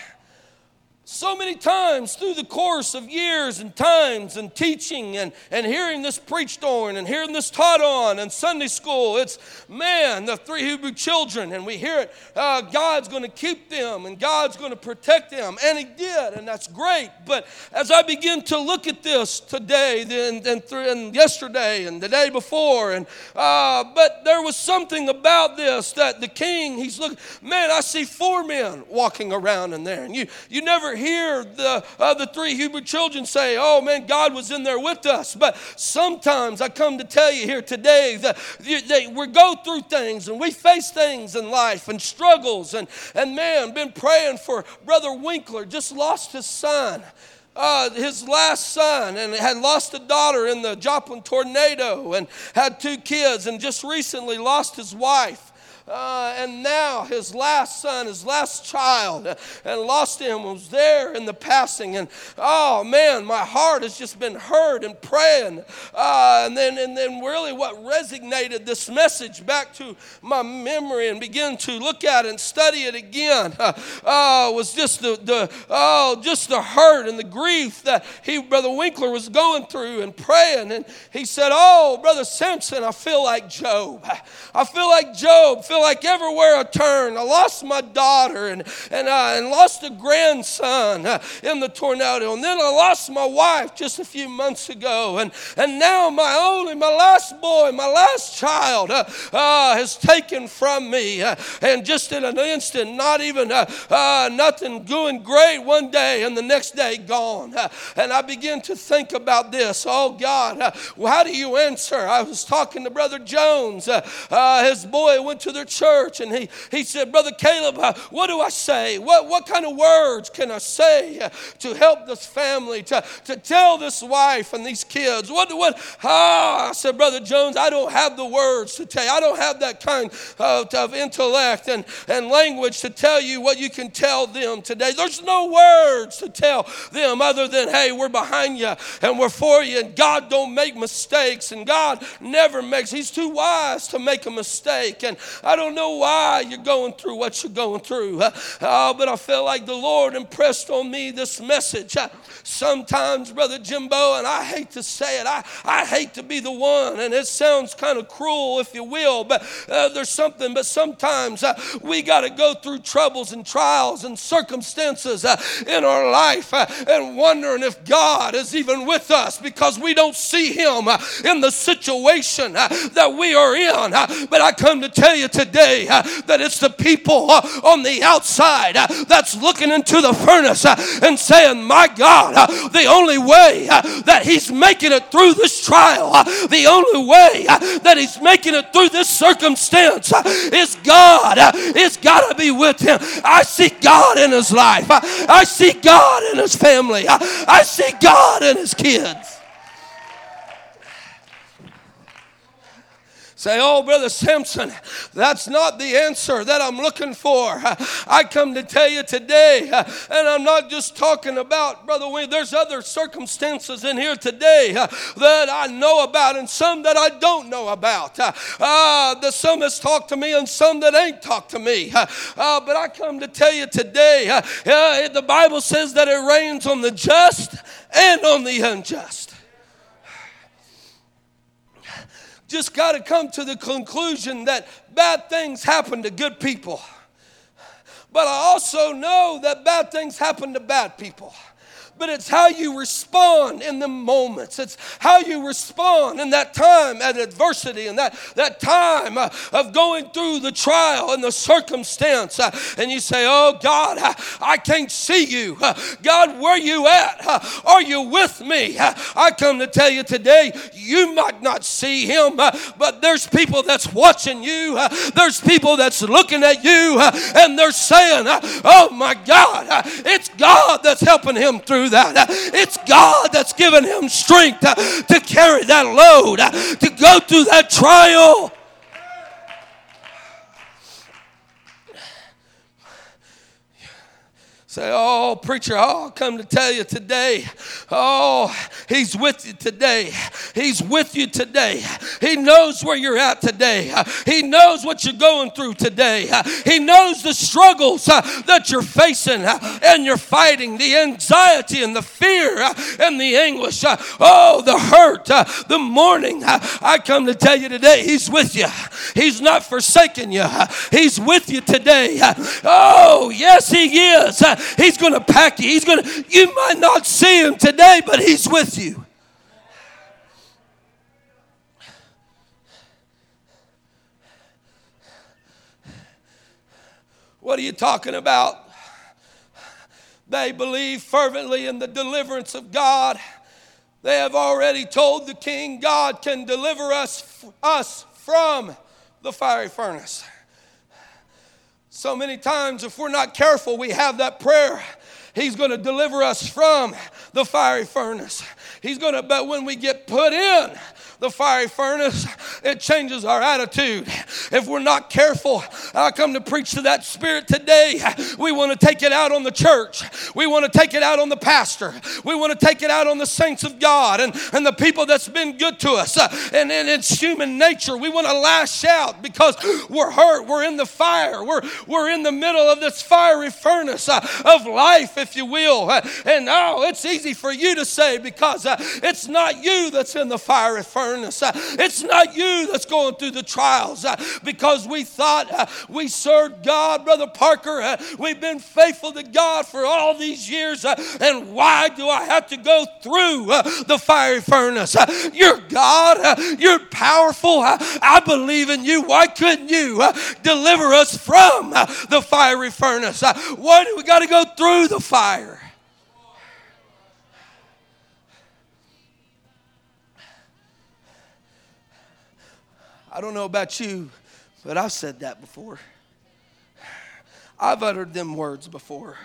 So many times through the course of years and times and teaching and, and hearing this preached on and hearing this taught on and Sunday school, it's man, the three Hebrew children, and we hear it uh, God's going to keep them and God's going to protect them. And He did, and that's great. But as I begin to look at this today and, and, and yesterday and the day before, and uh, but there was something about this that the king, he's looking, man, I see four men walking around in there. And you, you never hear the, uh, the three Hebrew children say, oh man, God was in there with us. But sometimes I come to tell you here today that we go through things and we face things in life and struggles. And, and man, been praying for Brother Winkler, just lost his son. Uh, his last son and had lost a daughter in the Joplin tornado and had two kids and just recently lost his wife. Uh, and now his last son, his last child, and lost him was there in the passing. And oh man, my heart has just been hurt and praying. Uh, and then, and then really, what resonated this message back to my memory and begin to look at and study it again uh, uh, was just the, the oh just the hurt and the grief that he, brother Winkler, was going through and praying. And he said, "Oh, brother Simpson, I feel like Job. I feel like Job." Feel feel like everywhere I turn, I lost my daughter and, and, uh, and lost a grandson uh, in the tornado. And then I lost my wife just a few months ago. And, and now my only, my last boy, my last child uh, uh has taken from me. Uh, and just in an instant, not even uh, nothing going great one day and the next day gone. and I begin to think about this. Oh God, how do you answer? I was talking to Brother Jones. his boy went to their church and he, he said, Brother Kaleb, uh, what do I say? What, what kind of words can I say uh, to help this family, to, to tell this wife and these kids? What, what, ah, I said, Brother Jones, I don't have the words to tell you. I don't have that kind of, of intellect and, and language to tell you what you can tell them today. There's no words to tell them other than, hey, we're behind you and we're for you, and God don't make mistakes, and God never makes, He's too wise to make a mistake. And I don't know why you're going through what you're going through, uh, uh, but I feel like the Lord impressed on me this message. Uh, sometimes, Brother Jimbo, and I hate to say it, I, I hate to be the one, and it sounds kind of cruel, if you will, but uh, there's something, but sometimes uh, we got to go through troubles and trials and circumstances uh, in our life and wondering if God is even with us because we don't see Him in the situation that we are in. But I come to tell you today, today uh, that it's the people uh, on the outside uh, that's looking into the furnace uh, and saying, My God, uh, the only way uh, that He's making it through this trial, the only way that He's making it through this circumstance is God. It's got to be with Him. I see God in His life, I see God in His family, I see God in His kids. Say, oh, Brother Simpson, that's not the answer that I'm looking for. I come to tell you today, and I'm not just talking about, Brother Wayne, there's other circumstances in here today that I know about and some that I don't know about. Uh, the some has talked to me and some that ain't talked to me. Uh, but I come to tell you today, uh, the Bible says that it rains on the just and on the unjust. Just got to come to the conclusion that bad things happen to good people. But I also know that bad things happen to bad people. But it's how you respond in the moments. It's how you respond in that time at adversity and that, that time uh, of going through the trial and the circumstance. Uh, and you say, Oh God, I, can't see you. Uh, God, where you at? Uh, are you with me? Uh, I come to tell you today, you might not see him, uh, but there's people that's watching you. there's people that's looking at you and they're saying, Oh my God, it's God that's helping him through that. It's God that's given him strength to carry that load, to go through that trial. Say, oh, preacher, oh, come to tell you today. Oh, he's with you today. He's with you today. He knows where you're at today. He knows what you're going through today. He knows the struggles uh, that you're facing uh, and you're fighting, the anxiety and the fear uh, and the anguish. Oh, the hurt, the mourning. I come to tell you today, he's with you. He's not forsaken you. He's with you today. Oh, yes, he is. He's going to pack you. He's going to, you might not see him today, but he's with you. What are you talking about? They believe fervently in the deliverance of God. They have already told the king God can deliver us, us from the fiery furnace. So many times, if we're not careful, we have that prayer. He's going to deliver us from the fiery furnace. He's going to, but when we get put in, the fiery furnace, it changes our attitude. If we're not careful, I come to preach to that spirit today. We want to take it out on the church. We want to take it out on the pastor. We want to take it out on the saints of God and, and the people that's been good to us. And, and it's human nature. We want to lash out because we're hurt. We're in the fire. We're, we're in the middle of this fiery furnace uh, of life, if you will. And oh, it's easy for you to say because uh, it's not you that's in the fiery furnace it's not you that's going through the trials uh, because we thought we served God, Brother Parker. Uh, we've been faithful to God for all these years. Uh, and why do I have to go through uh, the fiery furnace? You're God. You're powerful. I believe in you. Why couldn't you deliver us from the fiery furnace? Why do we got to go through the fire? I don't know about you, but I've said that before. I've uttered them words before.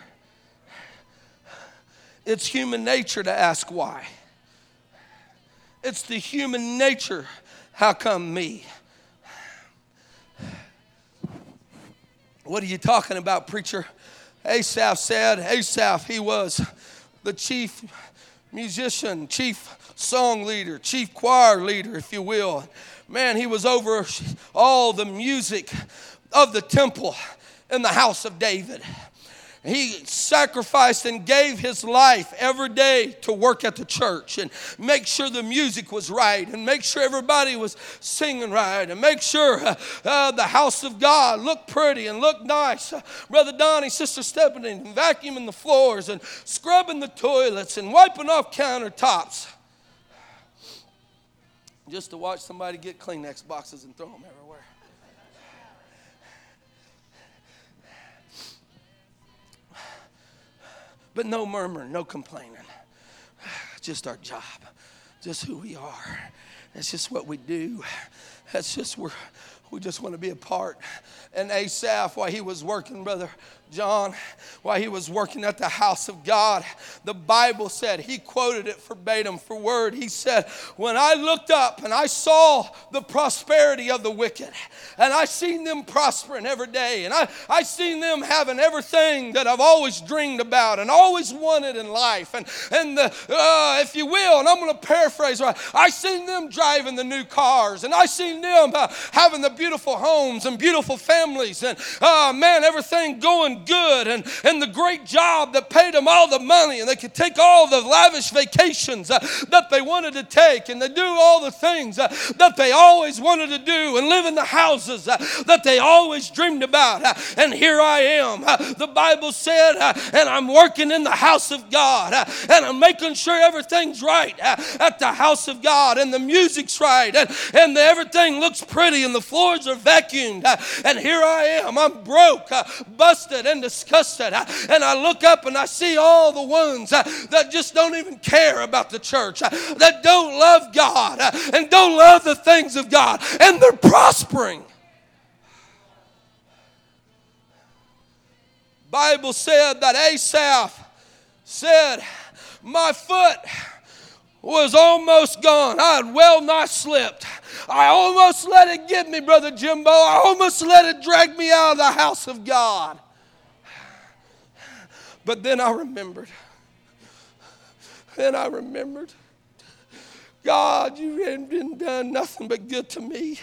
It's human nature to ask why. It's the human nature, how come me? What are you talking about, preacher? Asaph said, Asaph, he was the chief musician, chief song leader, chief choir leader, if you will man, he was over all the music of the temple in the house of David. He sacrificed and gave his life every day to work at the church and make sure the music was right and make sure everybody was singing right and make sure uh, uh, the house of God looked pretty and looked nice. Uh, Brother Donnie, Sister Stephanie, vacuuming the floors and scrubbing the toilets and wiping off countertops just to watch somebody get Kleenex boxes and throw them everywhere. But no murmuring, no complaining. Just our job, just who we are. That's just what we do. That's just where we just want to be a part. And Asaph, while he was working, brother, John, while he was working at the house of God, the Bible said, he quoted it verbatim for word. He said, When I looked up and I saw the prosperity of the wicked, and I seen them prospering every day, and I, I seen them having everything that I've always dreamed about and always wanted in life, and, and the, uh, if you will, and I'm going to paraphrase right, I seen them driving the new cars, and I seen them uh, having the beautiful homes and beautiful families and, uh, man, everything going good and, and the great job that paid them all the money and they could take all the lavish vacations uh, that they wanted to take and they do all the things uh, that they always wanted to do and live in the houses uh, that they always dreamed about. Uh, and here I am. Uh, the Bible said, and I'm working in the house of God and I'm making sure everything's right at the house of God and the music's right and, and the, everything looks pretty and the floors are vacuumed. And here I am. I'm broke, busted, and disgusted. Uh, and I look up and I see all the ones uh, that just don't even care about the church, uh, that don't love God and don't love the things of God, and they're prospering. Bible said that Asaph said, My foot was almost gone. I had well nigh slipped. I almost let it get me, Brother Jimbo. I almost let it drag me out of the house of God. But then I remembered. Then I remembered. God, you haven't been done nothing but good to me.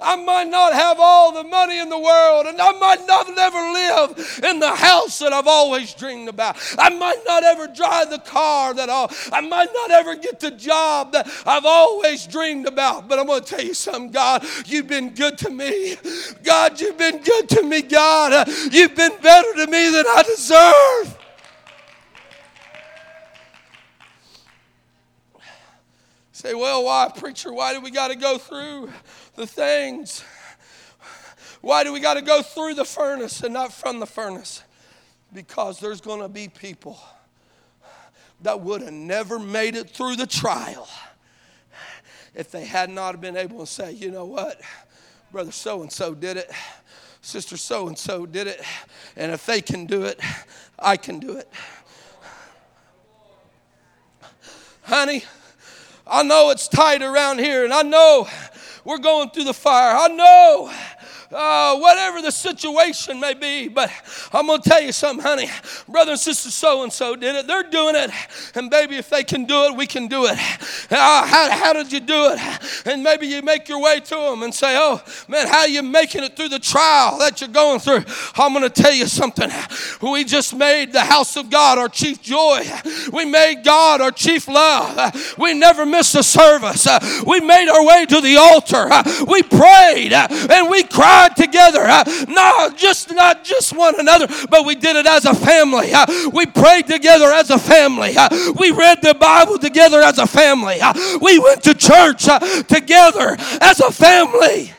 I might not have all the money in the world, and I might not ever live in the house that I've always dreamed about. I might not ever drive the car that I'll, I might not ever get the job that I've always dreamed about. But I'm going to tell you something, God, you've been good to me. God, you've been good to me, God. You've been better to me than I deserve. Say, well, why, preacher? Why do we got to go through the things? Why do we got to go through the furnace and not from the furnace? Because there's going to be people that would have never made it through the trial if they had not been able to say, you know what, brother so and so did it, sister so and so did it, and if they can do it, I can do it. Honey, I know it's tight around here, and I know we're going through the fire. I know uh, whatever the situation may be. But I'm going to tell you something, honey. Brother and sister so and so did it. They're doing it. And baby, if they can do it, we can do it. Uh, how, how did you do it? And maybe you make your way to them and say, oh, man, how you making it through the trial that you're going through? I'm going to tell you something. We just made the house of God our chief joy. We made God our chief love. We never missed a service. We made our way to the altar. We prayed and we cried together. Not just not just one another, but we did it as a family. We prayed together as a family. We read the Bible together as a family. We went to church together as a family.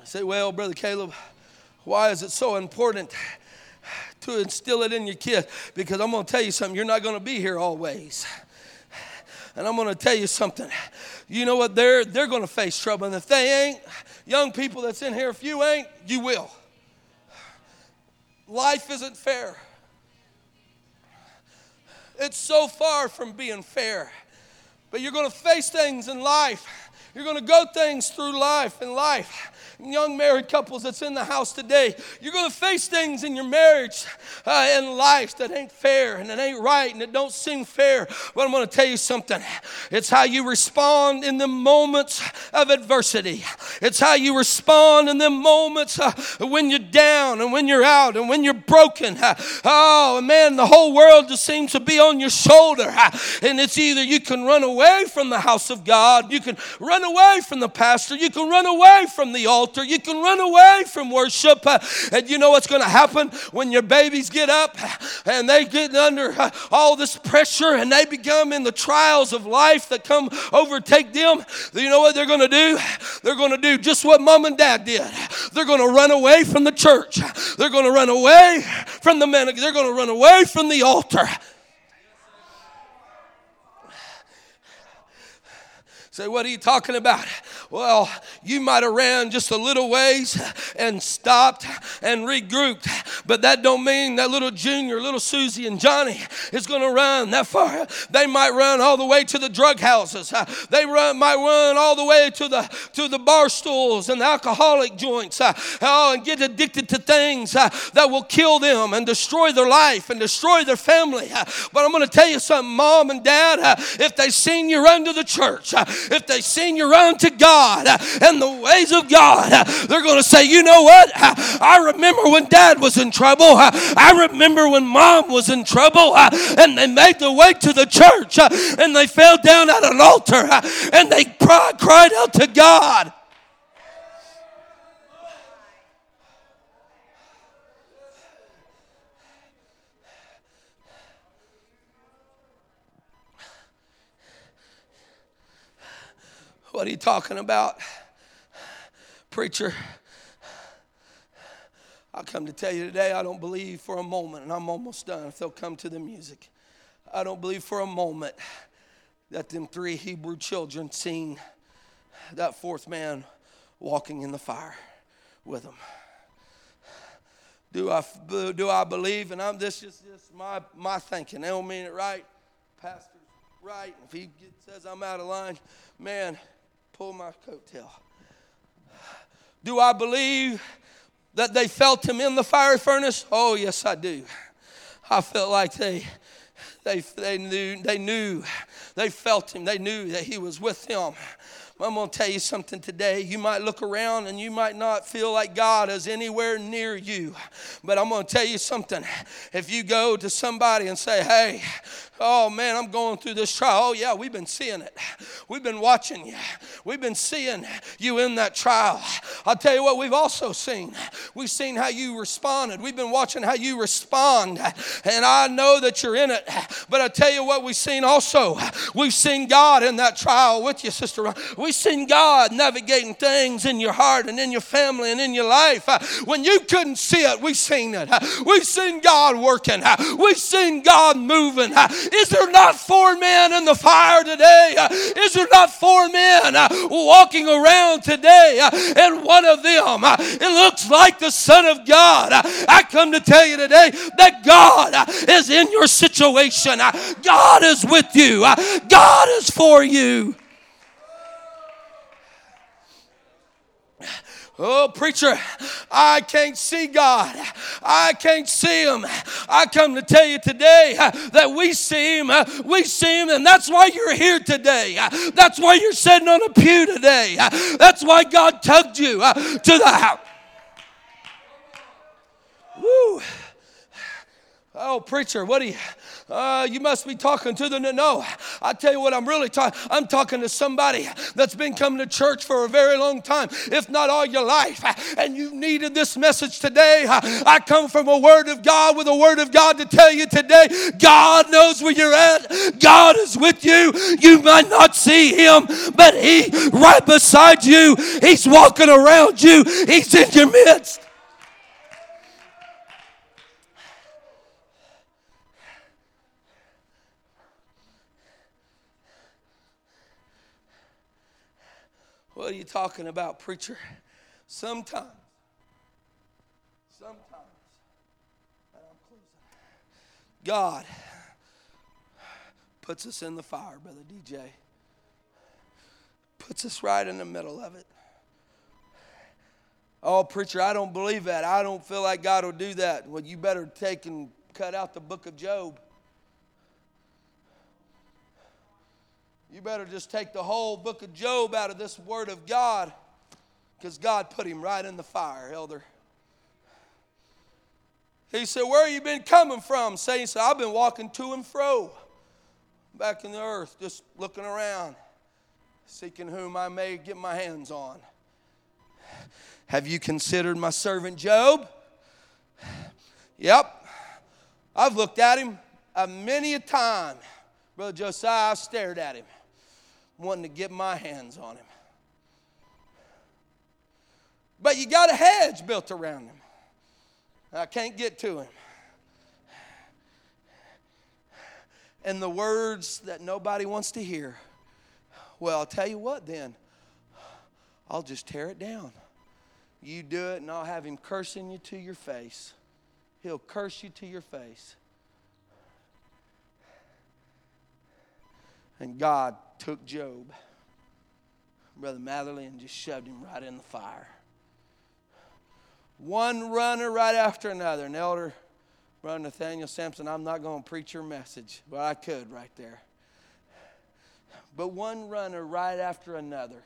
I say, well, Brother Kaleb, why is it so important to instill it in your kids because I'm going to tell you something. You're not going to be here always. And I'm going to tell you something. You know what? They're, they're going to face trouble. And if they ain't, young people that's in here, if you ain't, you will. Life isn't fair. It's so far from being fair. But you're going to face things in life. You're going to go things through life and life young married couples that's in the house today, you're going to face things in your marriage uh, and life that ain't fair and it ain't right and it don't seem fair. But I'm going to tell you something. It's how you respond in the moments of adversity. It's how you respond in the moments uh, when you're down and when you're out and when you're broken. Uh, oh man, the whole world just seems to be on your shoulder. Uh, and it's either you can run away from the house of God, you can run away from the pastor, you can run away from the altar. You can run away from worship. And you know what's going to happen when your babies get up and they get under all this pressure and they become in the trials of life that come overtake them? You know what they're going to do? They're going to do just what mom and dad did. They're going to run away from the church. They're going to run away from the men. They're going to run away from the altar. Say, what are you talking about? Well, you might have ran just a little ways and stopped and regrouped. But that don't mean that little Junior, little Susie, and Johnny is going to run that far. They might run all the way to the drug houses. They run, might run all the way to the to the bar stools and the alcoholic joints. Oh, and get addicted to things uh, that will kill them and destroy their life and destroy their family. But I'm going to tell you something, mom and dad. If they seen you run to the church, if they seen you run to God and the ways of God, they're going to say, you know what? I remember when dad was in trouble. I remember when mom was in trouble and they made their way to the church and they fell down at an altar and they cried out to God. What are you talking about, preacher? I come to tell you today, I don't believe for a moment, and I'm almost done if they'll come to the music. I don't believe for a moment that them three Hebrew children seen that fourth man walking in the fire with them. Do I, do I believe, and I'm this is just my, my thinking. They don't mean it right. Pastor's right. If he says I'm out of line, man, pull my coattail. Do I believe that they felt him in the fiery furnace? Oh, yes, I do. I felt like they they, they knew they knew they felt him they knew that he was with them I'm going to tell you something today. You might look around and you might not feel like God is anywhere near you. But I'm going to tell you something. If you go to somebody and say, hey, oh man, I'm going through this trial. Oh, yeah, we've been seeing it. We've been watching you. We've been seeing you in that trial. I'll tell you what, we've also seen. We've seen how you responded. We've been watching how you respond. And I know that you're in it. But I tell you what, we've seen also. We've seen God in that trial with you, Sister. We We've seen God navigating things in your heart and in your family and in your life. When you couldn't see it, we've seen it. We've seen God working. We've seen God moving. Is there not four men in the fire today? Is there not four men uh, walking around today? Uh, and one of them, uh, it looks like the Son of God. I come to tell you today that God is in your situation. God is with you. God is for you. Oh, preacher, I can't see God. I can't see Him. I come to tell you today uh, that we see Him. Uh, we see Him, and that's why you're here today. Uh, that's why you're sitting on a pew today. That's why God tugged you to the house. Woo. Oh, preacher, what do you? Uh, you must be talking to the no. I tell you what, I'm really talking. I'm talking to somebody that's been coming to church for a very long time, if not all your life, and you needed this message today. I come from a word of God with a word of God to tell you today. God knows where you're at. God is with you. You might not see Him, but He right beside you. He's walking around you. He's in your midst. What are you talking about, preacher? Sometimes, sometimes, God puts us in the fire, Brother DJ. Puts us right in the middle of it. Oh, preacher, I don't believe that. I don't feel like God will do that. Well, you better take and cut out the book of Job. You better just take the whole book of Job out of this word of God because God put him right in the fire, elder. He said, Where have you been coming from? Saying, said, I've been walking to and fro back in the earth, just looking around, seeking whom I may get my hands on. Have you considered my servant Job? Yep. I've looked at him many a time. Brother Josiah, I stared at him wanting to get my hands on him. But you got a hedge built around him. I can't get to him. And the words that nobody wants to hear. Well, I'll tell you what then. I'll just tear it down. You do it, and I'll have him cursing you to your face. he'll curse you to your face. And God took Job, Brother Matherly, and just shoved him right in the fire. One runner right after another. And Elder Brother Nathaniel Sampson, I'm not going to preach your message, but I could right there. But one runner right after another.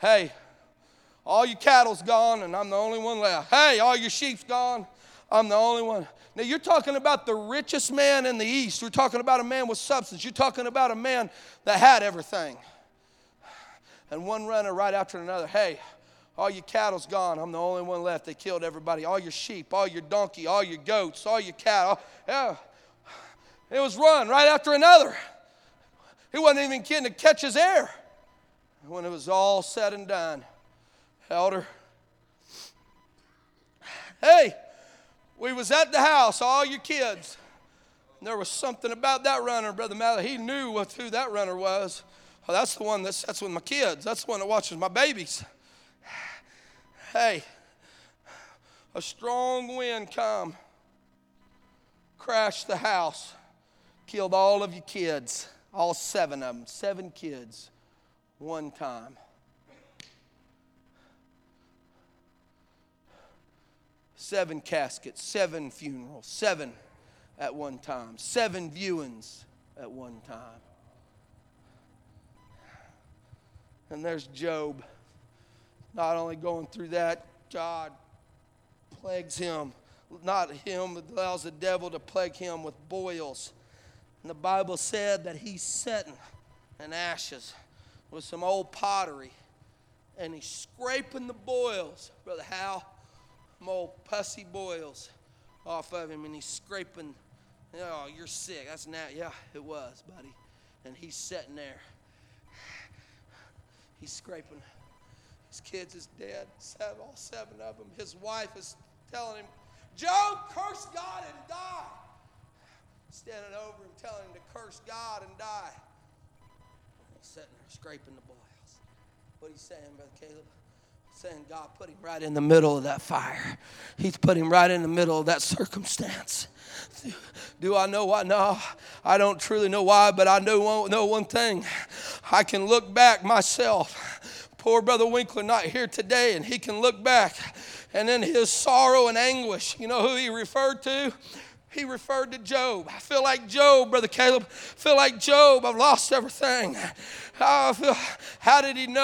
Hey, all your cattle's gone, and I'm the only one left. Hey, all your sheep's gone. I'm the only one. Now, you're talking about the richest man in the East. We're talking about a man with substance. You're talking about a man that had everything. And one runner right after another. Hey, all your cattle's gone. I'm the only one left. They killed everybody. All your sheep, all your donkey, all your goats, all your cattle. Yeah. It was run right after another. He wasn't even kidding to catch his air. When it was all said and done, elder, hey, we was at the house, all your kids. And there was something about that runner, Brother Malley. He knew what, who that runner was. Well, that's the one that's, that's with my kids. That's the one that watches my babies. Hey, a strong wind come, crashed the house, killed all of your kids, all seven of them, seven kids, one time. Seven caskets, seven funerals, seven at one time, seven viewings at one time. And there's Job not only going through that, God plagues him. Not him, but allows the devil to plague him with boils. And the Bible said that he's sitting in ashes with some old pottery and he's scraping the boils, Brother some old pussy boils off of him and he's scraping. Oh, you're sick. That's now. Yeah, it was, buddy. And he's sitting there. He's scraping his kids is dead, seven, all seven of them. His wife is telling him, Job, curse God and die. Standing over him, telling him to curse God and die. He's sitting there scraping the boils. What are you saying, Brother Kaleb? Saying God put him right in the middle of that fire. He's put him right in the middle of that circumstance. Do I know why? No, I don't truly know why, but I know one, know one thing. I can look back myself poor brother Winkler not here today, and he can look back and in his sorrow and anguish, you know who he referred to? He referred to Job. I feel like Job, Brother Kaleb. I feel like Job. I've lost everything. Feel, how did he know?